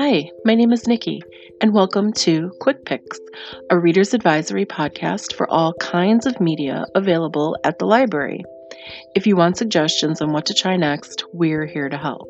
Hi, my name is Nikki, and welcome to Quick Picks, a reader's advisory podcast for all kinds of media available at the library. If you want suggestions on what to try next, we're here to help.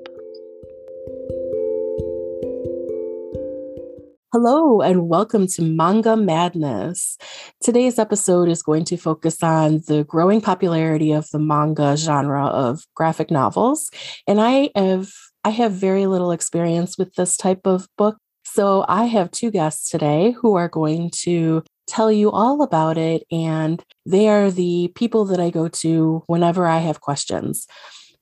Hello, and welcome to Manga Madness. Today's episode is going to focus on the growing popularity of the manga genre of graphic novels. And I have I have very little experience with this type of book. So I have two guests today who are going to tell you all about it. And they are the people that I go to whenever I have questions.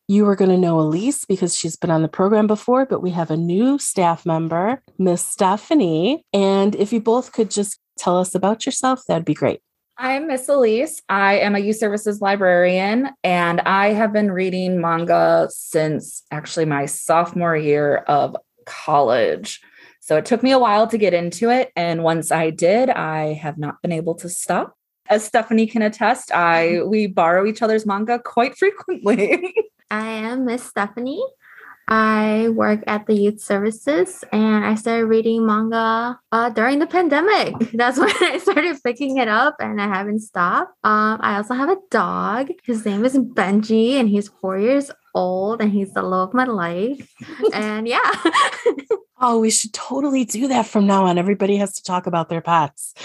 You are going to know Aleece because she's been on the program before, but we have a new staff member, Miss Stephanie. And if you both could just tell us about yourself, that'd be great. I'm Miss Aleece. I am a youth services librarian, and I have been reading manga since actually my sophomore year of college. So it took me a while to get into it. And once I did, I have not been able to stop. As Stephanie can attest, I we borrow each other's manga quite frequently. I am Miss Stephanie. I work at the youth services and I started reading manga uh, during the pandemic. That's when I started picking it up and I haven't stopped. Um, I also have a dog. His name is Benji and he's four years old and he's the love of my life. and yeah. oh, we should totally do that from now on. Everybody has to talk about their pets.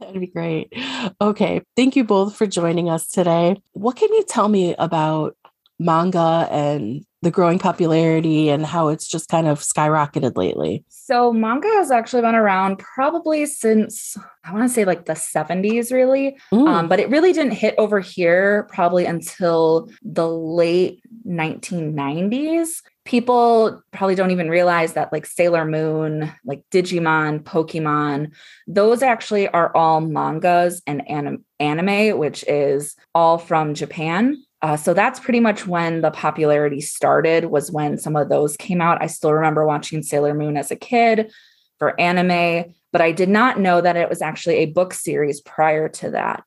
That'd be great. Okay. Thank you both for joining us today. What can you tell me about manga and the growing popularity and how it's just kind of skyrocketed lately? So, manga has actually been around probably since I want to say like the 70s, really. Mm. Um, but it really didn't hit over here probably until the late 1990s. People probably don't even realize that, like Sailor Moon, like Digimon, Pokemon, those actually are all mangas and anim- anime, which is all from Japan. Uh, so that's pretty much when the popularity started was when some of those came out. I still remember watching sailor moon as a kid for anime but i did not know that it was actually a book series prior to that.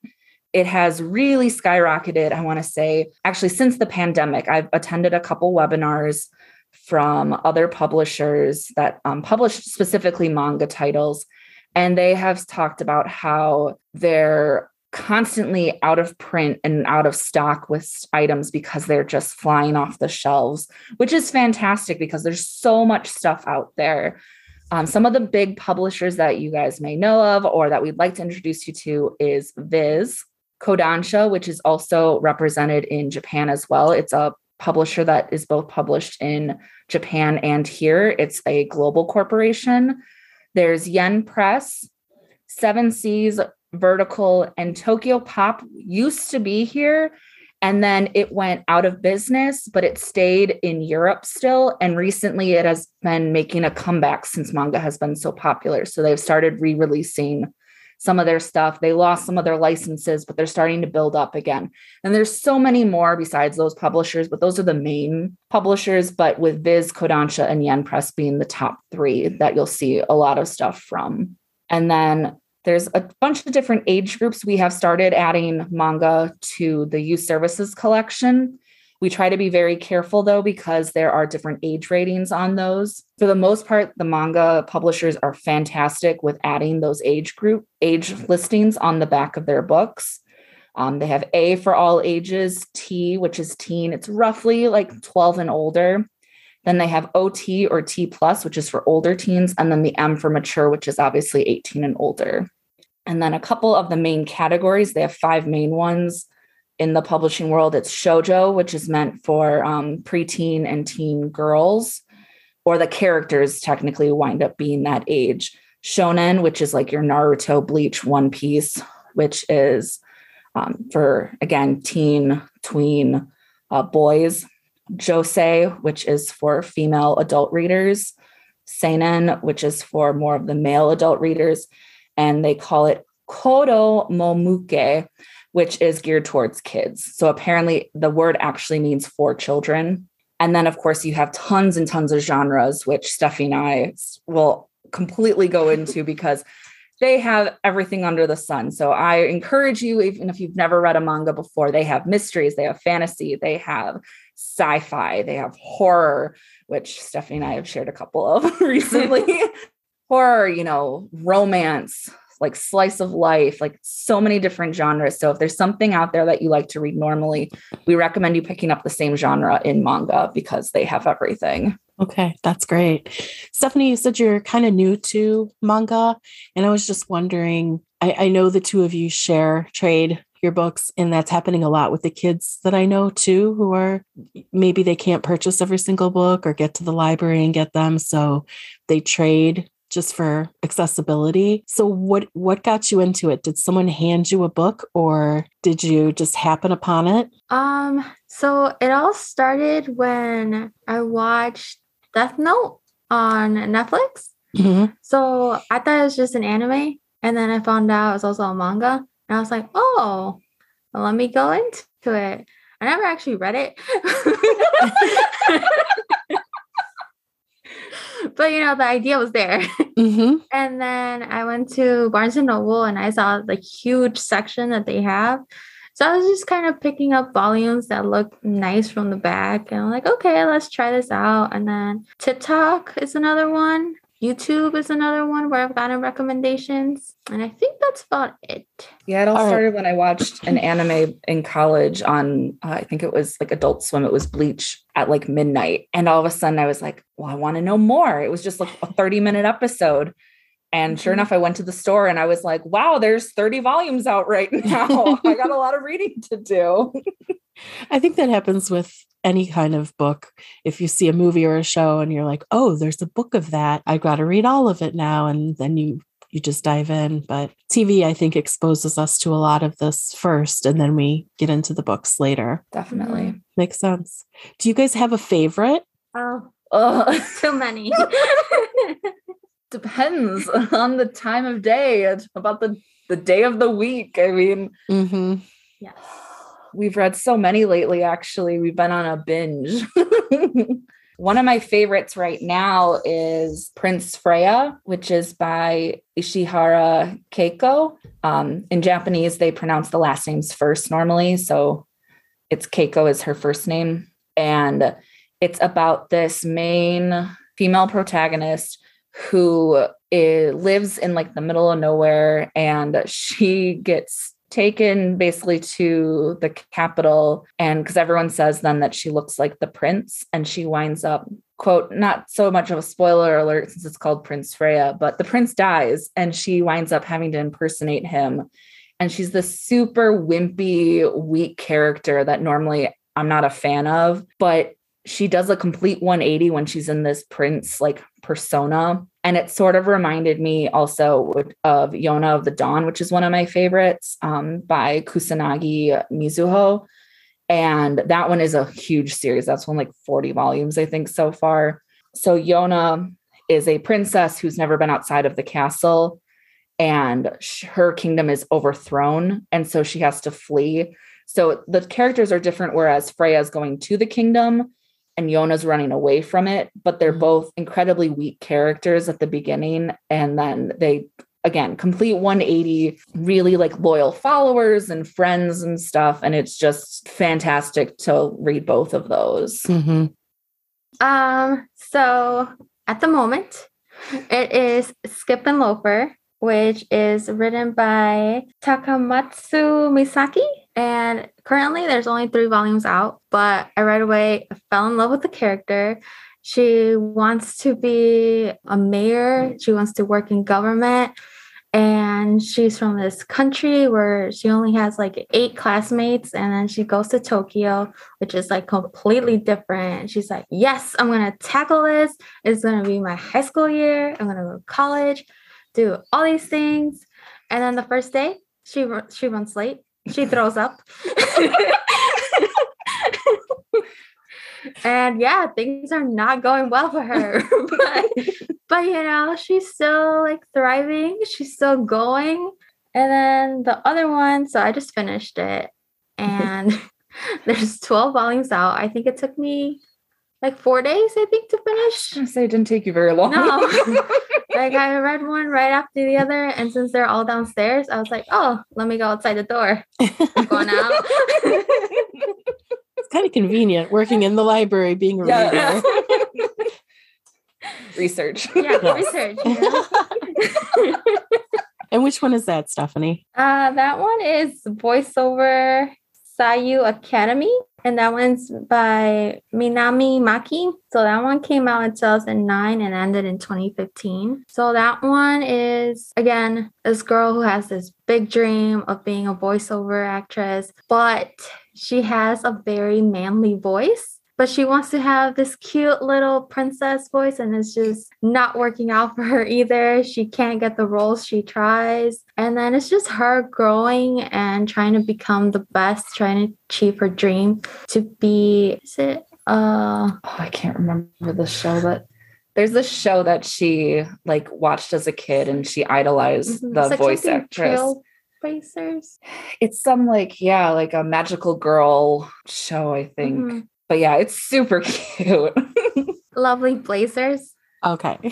It has really skyrocketed i want to say actually since the pandemic. I've attended a couple webinars from other publishers that um, specifically manga titles and they have talked about how their constantly out of print and out of stock with items because they're just flying off the shelves, which is fantastic because there's so much stuff out there. Um, some of the big publishers that you guys may know of or that we'd like to introduce you to is Viz, Kodansha, which is also represented in Japan as well. It's a publisher that is both published in Japan and here. It's a global corporation. There's Yen Press, Seven Seas Vertical, and Tokyopop used to be here. And then it went out of business, but it stayed in Europe still. And recently it has been making a comeback since manga has been so popular. So they've started re releasing some of their stuff. They lost some of their licenses, but they're starting to build up again. And there's so many more besides those publishers, but those are the main publishers. But with Viz, Kodansha, and Yen Press being the top three that you'll see a lot of stuff from. And then there's a bunch of different age groups. We have started adding manga to the youth services collection. We try to be very careful though, because there are different age ratings on those. For the most part, the manga publishers are fantastic with adding those age group age listings on the back of their books. Um, they have A for all ages, T, which is teen. It's roughly like 12 and older. Then they have OT or T plus, which is for older teens, and then the M for mature, which is obviously 18 and older. And then a couple of the main categories, they have five main ones in the publishing world. It's shojo, which is meant for um, preteen and teen girls, or the characters technically wind up being that age. Shonen, which is like your Naruto, Bleach, One Piece, which is um, for again teen, tween uh, boys. Josei, which is for female adult readers. Seinen, which is for more of the male adult readers and they call it Kodomomuke, which is geared towards kids. So apparently the word actually means for children. And then, of course, you have tons and tons of genres, which Steffi and I will completely go into because they have everything under the sun. So I encourage you, even if you've never read a manga before, they have mysteries, they have fantasy, they have sci-fi, they have horror, which Stephanie and I have shared a couple of recently. Horror, you know, romance, like slice of life, like so many different genres. So if there's something out there that you like to read normally, we recommend you picking up the same genre in manga because they have everything. Okay, that's great. Stephanie, you said you're kind of new to manga, and I was just wondering. I, I know the two of you share trade your books, and that's happening a lot with the kids that I know too, who are maybe they can't purchase every single book or get to the library and get them, so they trade just for accessibility. So what what got you into it? Did someone hand you a book or did you just happen upon it? Um so it all started when I watched Death Note on Netflix. Mm-hmm. So I thought it was just an anime and then I found out it was also a manga and I was like, "Oh, well, let me go into it." I never actually read it. but you know the idea was there. Mm-hmm. and then i went to barnes and noble and i saw the huge section that they have. So i was just kind of picking up volumes that look nice from the back and i'm like okay let's try this out. And then TikTok is another one YouTube is another one where I've gotten recommendations. And I think that's about it. Yeah, it all, all started right. when I watched an anime in college on, uh, I think it was like Adult Swim. It was Bleach at like midnight. And all of a sudden I was like, well, I want to know more. It was just like a 30 minute episode. And sure mm-hmm. enough, I went to the store and I was like, wow, there's 30 volumes out right now. I got a lot of reading to do. I think that happens with any kind of book. If you see a movie or a show and you're like, oh, there's a book of that, I've got to read all of it now. And then you you just dive in. But TV, I think, exposes us to a lot of this first, and then we get into the books later. Definitely. Makes sense. Do you guys have a favorite? Oh, oh. so many. Depends on the time of day, and about the, the day of the week. I mean, mm-hmm. yes we've read so many lately, actually. We've been on a binge. One of my favorites right now is Prince Freya, which is by Ishihara Keiko. Um, in Japanese, they pronounce the last names first normally. So it's Keiko is her first name. And it's about this main female protagonist who is, lives in like the middle of nowhere and she gets taken basically to the capital and because everyone says then that she looks like the prince and she winds up quote not so much of a spoiler alert since it's called prince freya but the prince dies and she winds up having to impersonate him. And she's this super wimpy weak character that normally i'm not a fan of but she does a complete 180 when she's in this prince like persona and it sort of reminded me also of Yona of the Dawn, which is one of my favorites um, by Kusanagi Mizuho. And that one is a huge series. That's one like 40 volumes, I think, so far. So Yona is a princess who's never been outside of the castle, and her kingdom is overthrown. And so she has to flee. So the characters are different, whereas Freya is going to the kingdom and Yona's running away from it, but they're mm-hmm. both incredibly weak characters at the beginning. And then they, again, complete 180, really like loyal followers and friends and stuff. And it's just fantastic to read both of those. Mm-hmm. Um, so at the moment, it is Skip and Loafer, which is written by Takamatsu Misaki and currently, there's only three volumes out, but I right away fell in love with the character. She wants to be a mayor, she wants to work in government. And she's from this country where she only has like eight classmates. And then she goes to Tokyo, which is like completely different. She's like, Yes, I'm going to tackle this. It's going to be my high school year. I'm going to go to college, do all these things. And then the first day, she, she runs late she throws up. and yeah, things are not going well for her. but, but you know, she's still like thriving. She's still going. And then the other one, so I just finished it. And there's 12 volumes out. I think it took me like four days, I think, to finish. I say it didn't take you very long. No. like I read one right after the other, and since they're all downstairs, I was like, oh, let me go outside the door. I'm going out. it's kind of convenient working in the library, being a Yeah. reader. Research. yeah, Yes. research. you know? And which one is that, Stephanie? Uh, that one is voiceover Seiyu Academy, and that one's by Minami Maki. So that one came out in 2009 and ended in 2015. So that one is again this girl who has this big dream of being a voiceover actress, but she has a very manly voice. But she wants to have this cute little princess voice, and it's just not working out for her either. She can't get the roles she tries. And then it's just her growing and trying to become the best, trying to achieve her dream to be, is it, uh, Oh, I can't remember the show but there's this show that she like watched as a kid and she idolized mhm, the like voice actress. Trailblazers? It's some like, yeah, like a magical girl show, I think. Mhm. But yeah, it's super cute. Lovely Blazers. Okay.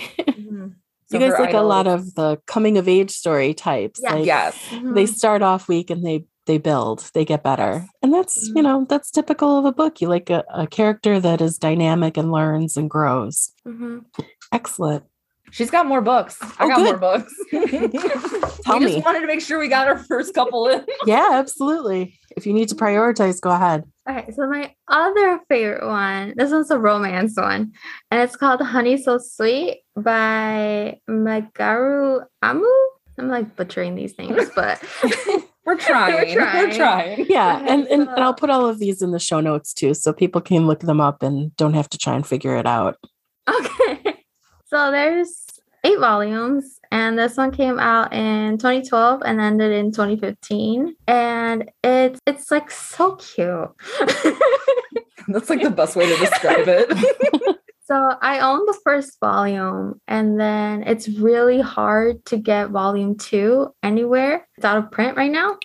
Mhm. you guys her like a lot of the coming of age story types. Yeah. Like, yes. They Mhm. start off weak and they they build, they get better. Yes. And that's, you Mhm. know, that's typical of a book. You like a, a character that is dynamic and learns and grows. Mhm. Excellent. She's got more books. I Oh, got good. more books. Tell we me. just wanted to make sure we got our first couple in. Yeah, absolutely. If you need to prioritize, go ahead. Okay, so my other favorite one, this one's a romance one, and it's called Honey So Sweet by Meguro Amu. I'm like butchering these names, but We're trying. We're trying. trying. Yeah, Okay, and, and, and I'll put all of these in the show notes too, so people can look them up and don't have to try and figure it out. okay. So there's eight volumes, and this one came out in 2012 and ended in 2015. And it's it's like so cute. That's like the best way to describe it. So I own the first volume, and then it's really hard to get volume two anywhere. It's out of print right now.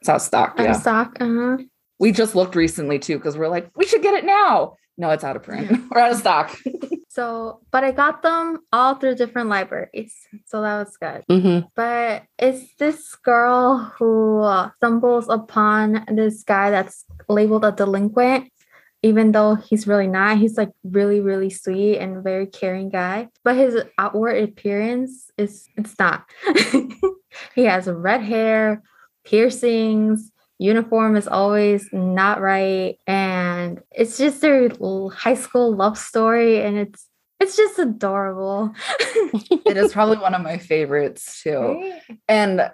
it's out of stock. Out Yeah. of stock. Uh-huh. We just looked recently too because we're like, we should get it now. No, it's out of print. we're out of stock. So, but I got them all through different libraries, so that was good. hmm But it's this girl who uh, stumbles upon this guy that's labeled a delinquent, even though he's really not. He's like really, really sweet and very caring guy. But his outward appearance is it's not. he has red hair, piercings, uniform is always not right, and it's just their high school love story, and it's it's just adorable. it is probably one of my favorites too. Right? And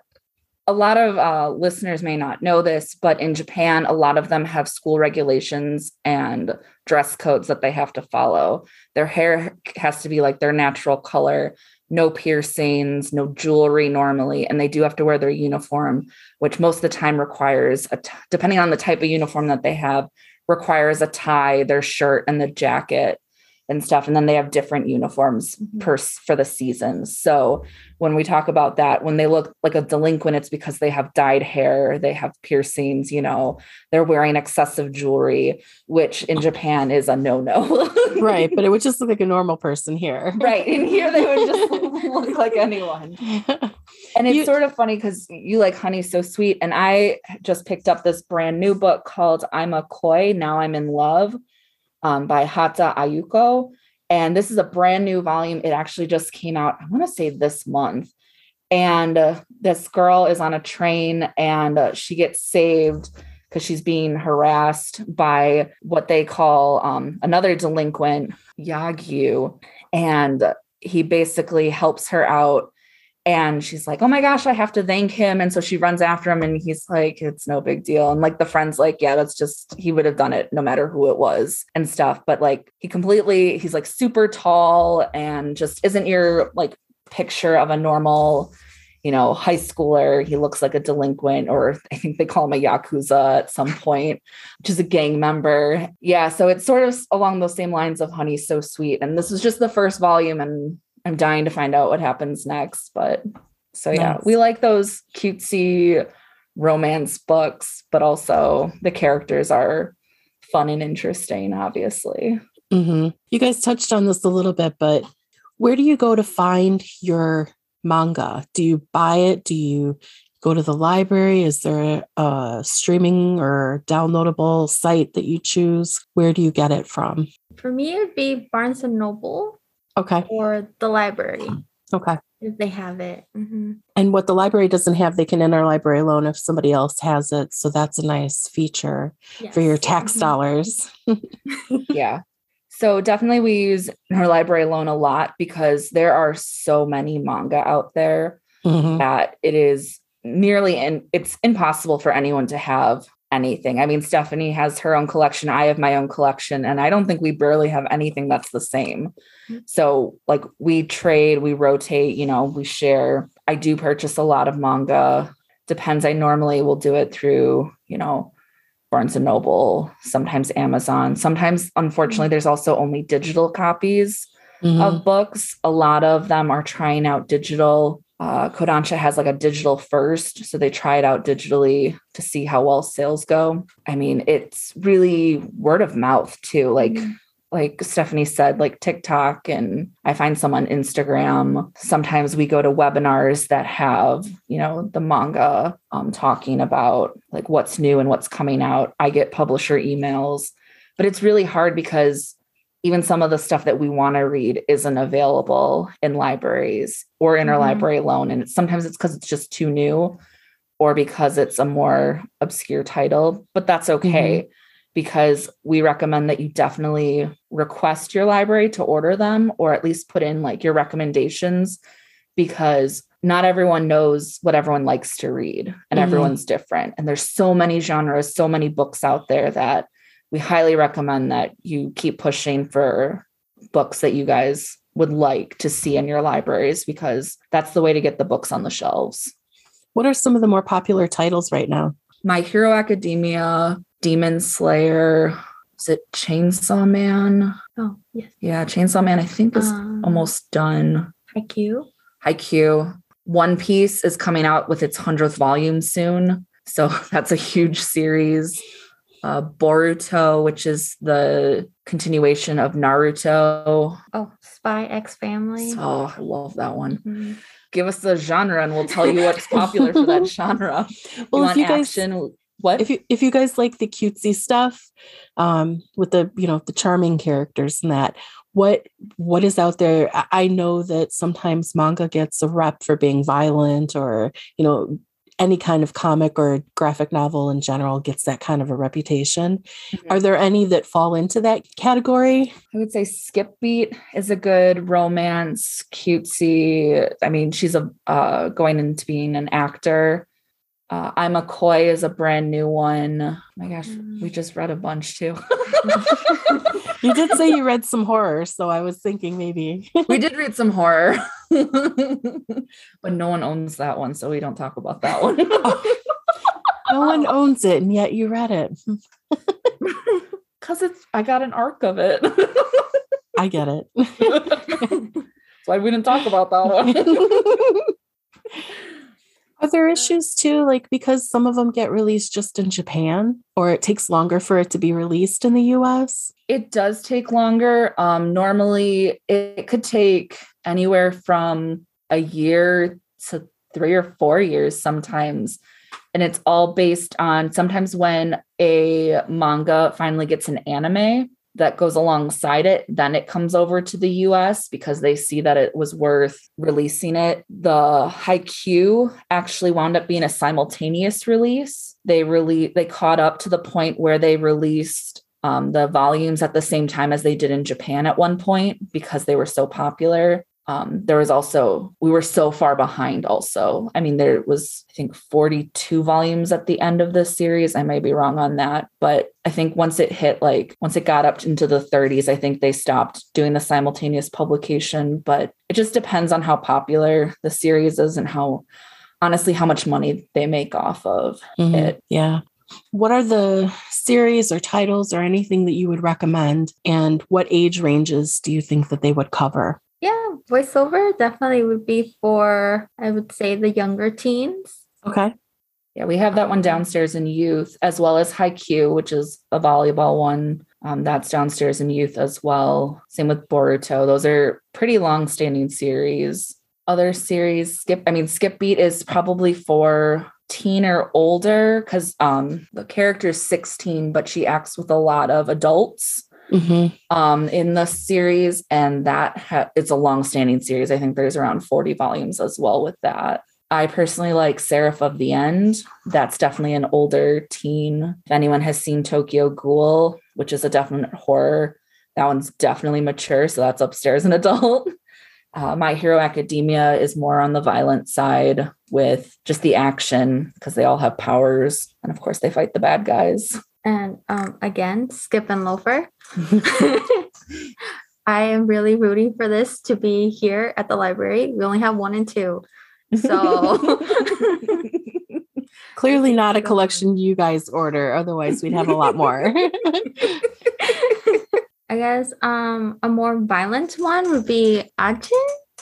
a lot of uh, listeners may not know this, but in Japan, a lot of them have school regulations and dress codes that they have to follow. Their hair has to be like their natural color, no piercings, no jewelry normally, and they do have to wear their uniform, which most of the time requires a t- depending on the type of uniform that they have, requires a tie, their shirt, and the jacket and stuff. And then they have different uniforms Mhm. per for the seasons. So when we talk about that, when they look like a delinquent, it's because they have dyed hair, they have piercings, you know, they're wearing excessive jewelry, which in Japan is a no-no. Right, but it would just look like a normal person here. right. In here they would just look like anyone. And it's You- sort of funny because you like honey so sweet. And I just picked up this brand new book called Ima Koi, Now I'm in Love um, by Hatta Ayuko. And this is a brand new volume. It actually just came out, I want to say this month. And uh, this girl is on a train and uh, she gets saved because she's being harassed by what they call um, another delinquent, Yagyu. And he basically helps her out and she's like, "Oh my gosh, I have to thank him." And so she runs after him, and he's like, "It's no big deal." And like the friend's like, "Yeah, that's just he would have done it no matter who it was and stuff." But like he completely, he's like super tall and just isn't your like picture of a normal, you know, high schooler. He looks like a delinquent, or I think they call him a yakuza at some point, which is a gang member. Yeah, so it's sort of along those same lines of Honey So Sweet, and this is just the first volume, and I'm dying to find out what happens next. But so yeah, Nice. we like those cutesy romance books, but also the characters are fun and interesting, obviously. Mm-hmm. You guys touched on this a little bit, but where do you go to find your manga? Do you buy it? Do you go to the library? Is there a streaming or downloadable site that you choose? Where do you get it from? For me, it'd be Barnes and Noble. Okay. Or the library. Okay. If they have it. Mm-hmm. And what the library doesn't have, they can interlibrary loan if somebody else has it. So that's a nice feature yes. for your tax mm-hmm. dollars. yeah. So definitely we use interlibrary loan a lot because there are so many manga out there mm-hmm. that it is nearly and it's impossible for anyone to have anything. I mean, Stephanie has her own collection, I have my own collection, and I don't think we barely have anything that's the same. Mm. So, like, we trade, we rotate, you know, we share. I do purchase a lot of manga. Depends. I normally will do it through, you know, Barnes and Noble, sometimes Amazon. Sometimes, unfortunately, mm. there's also only digital copies mm-hmm. of books. A lot of them are trying out digital uh, Kodansha has like a digital first. So they try it out digitally to see how well sales go. I mean, it's really word of mouth too. Like, mm-hmm. like Stephanie said, like TikTok, and I find some on Instagram. Sometimes we go to webinars that have, you know, the manga um, talking about like what's new and what's coming out. I get publisher emails, but it's really hard because even some of the stuff that we want to read isn't available in libraries or interlibrary mm-hmm. loan. And sometimes it's because it's just too new or because it's a more obscure title, but that's okay mm-hmm. because we recommend that you definitely request your library to order them or at least put in like your recommendations because not everyone knows what everyone likes to read and mm-hmm. everyone's different. And there's so many genres, so many books out there that we highly recommend that you keep pushing for books that you guys would like to see in your libraries because that's the way to get the books on the shelves. What are some of the more popular titles right now? My Hero Academia, Demon Slayer, is it Chainsaw Man? Oh, yes. Yeah, Chainsaw Man, I think is um, almost done. Haikyuu. Haikyuu. One Piece is coming out with its 100th volume soon. So that's a huge series uh, Boruto, which is the continuation of Naruto. Oh, Spy X Family. Oh, I love that one. Mm-hmm. Give us the genre, and we'll tell you what's popular for that genre. Well, you if you action, guys, what if you if you guys like the cutesy stuff, um, with the you know the charming characters and that, what what is out there? I know that sometimes manga gets a rep for being violent or you know any kind of comic or graphic novel in general gets that kind of a reputation. Mm-hmm. Are there any that fall into that category? I would say Skip Beat is a good romance, cutesy. I mean, she's a uh, going into being an actor. Uh, Ima Koi is a brand new one. Oh my gosh, mm. we just read a bunch too. you did say you read some horror, so I was thinking maybe we did read some horror, but no one owns that one, so we don't talk about that one. no one owns it, and yet you read it because it's. I got an arc of it. I get it. That's why we didn't talk about that one. Are there issues too, like because some of them get released just in Japan or it takes longer for it to be released in the US? It does take longer. Um, normally, it could take anywhere from a year to three or four years sometimes. And it's all based on sometimes when a manga finally gets an anime, that goes alongside it, then it comes over to the US because they see that it was worth releasing it. The Haikyuu actually wound up being a simultaneous release. They really they caught up to the point where they released um, the volumes at the same time as they did in Japan at one point because they were so popular um, there was also we were so far behind also. I mean there was i think 42 volumes at the end of this series. I may be wrong on that but i think once it hit like once it got up into the 30s i think they stopped doing the simultaneous publication but it just depends on how popular the series is and how honestly how much money they make off of mm-hmm. it. Yeah. What are the series or titles or anything that you would recommend? And what age ranges do you think that they would cover yeah, voiceover definitely would be for, I would say, the younger teens. Okay. Yeah, we have that one downstairs in youth, as well as Haikyuu, which is a volleyball one. Um, that's downstairs in youth as well. Same with Boruto. Those are pretty long standing series. Other series, Skip, I mean, Skip Beat is probably for teen or older because um, the character is 16, but she acts with a lot of adults. Mm-hmm. Um, in the series, and that ha- it's a long-standing series. I think there's around 40 volumes as well with that. I personally like Seraph of the End. That's definitely an older teen. If anyone has seen Tokyo Ghoul, which is a definite horror, that one's definitely mature. So that's upstairs an adult. Uh, My Hero Academia is more on the violent side with just the action because they all have powers. And of course, they fight the bad guys. And um, again, Skip and Loafer. I am really rooting for this to be here at the library. We only have one and two. So clearly not a collection you guys order. Otherwise, we'd have a lot more. I guess um a more violent one would be Ajin.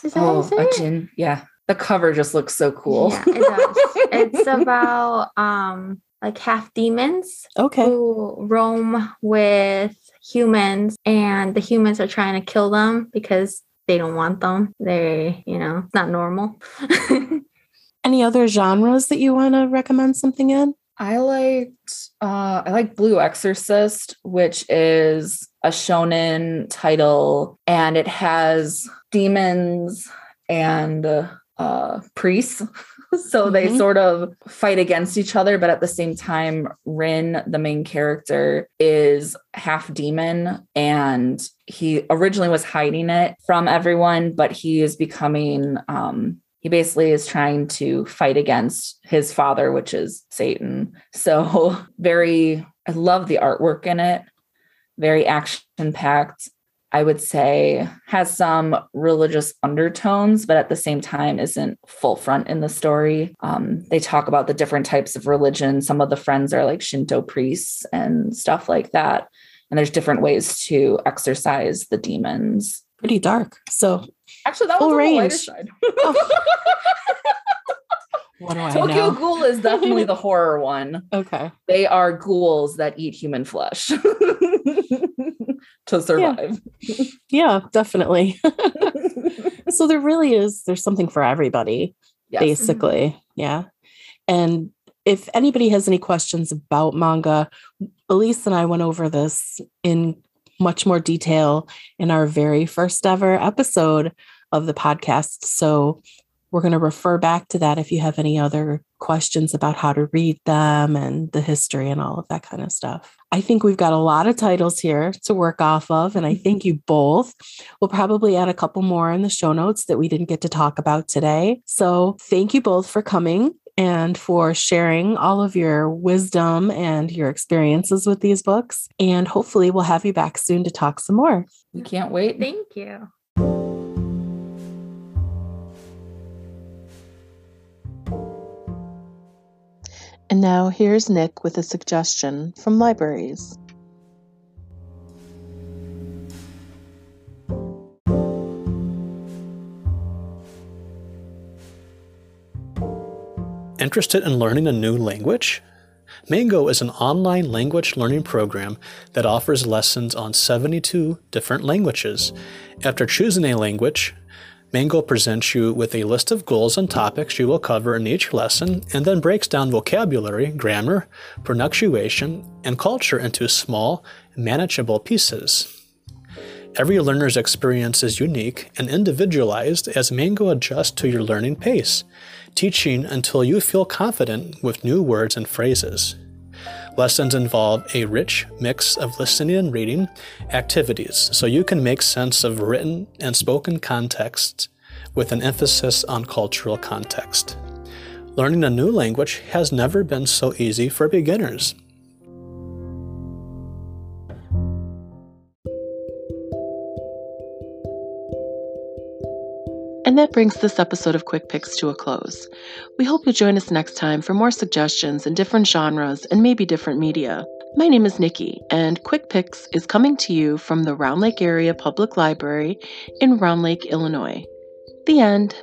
Is that oh, Ajin. Yeah. The cover just looks so cool. Yeah, it does. it's about um like half demons okay who roam with humans and the humans are trying to kill them because they don't want them. They, you know, it's not normal. Any other genres that you want to recommend something in? I liked uh I like Blue Exorcist, which is a shonen title and it has demons and uh priests so mm-hmm. they sort of fight against each other, but at the same time, Rin, the main character, is half demon and he originally was hiding it from everyone, but he is becoming um he basically is trying to fight against his father, which is Satan. So, very, I love the artwork in it, very action packed. I would say has some religious undertones, but at the same time isn't full front in the story. Um, they talk about the different types of religion. Some of the friends are like Shinto priests and stuff like that. And there's different ways to exorcise the demons. Pretty dark. So actually, that was the lighter side. oh. What do I Tokyo know? Ghoul is definitely the horror one. Okay. They are ghouls that eat human flesh. to survive. Yeah, yeah definitely. so there really is there's something for everybody yes. basically. Mm-hmm. Yeah. And if anybody has any questions about manga, Aleece and I went over this in much more detail in our very first ever episode of the podcast. So we're going to refer back to that if you have any other questions about how to read them and the history and all of that kind of stuff. I think we've got a lot of titles here to work off of, and I mm-hmm. thank you both. We'll probably add a couple more in the show notes that we didn't get to talk about today. So thank you both for coming and for sharing all of your wisdom and your experiences with these books. And hopefully, we'll have you back soon to talk some more. We can't wait. Thank you. And now here's Nick with a suggestion from libraries. Interested in learning a new language? Mango is an online language learning program that offers lessons on 72 different languages. After choosing a language, Mango presents you with a list of goals and topics you will cover in each lesson and then breaks down vocabulary, grammar, pronunciation, and culture into small, manageable pieces. Every learner's experience is unique and individualized as Mango adjusts to your learning pace, teaching until you feel confident with new words and phrases. Lessons involve a rich mix of listening and reading activities so you can make sense of written and spoken contexts with an emphasis on cultural context. Learning a new language has never been so easy for beginners. And that brings this episode of Quick Picks to a close. We hope you'll join us next time for more suggestions in different genres and maybe different media. My name is Nikki, and Quick Picks is coming to you from the Round Lake Area Public Library in Round Lake, Illinois. The end.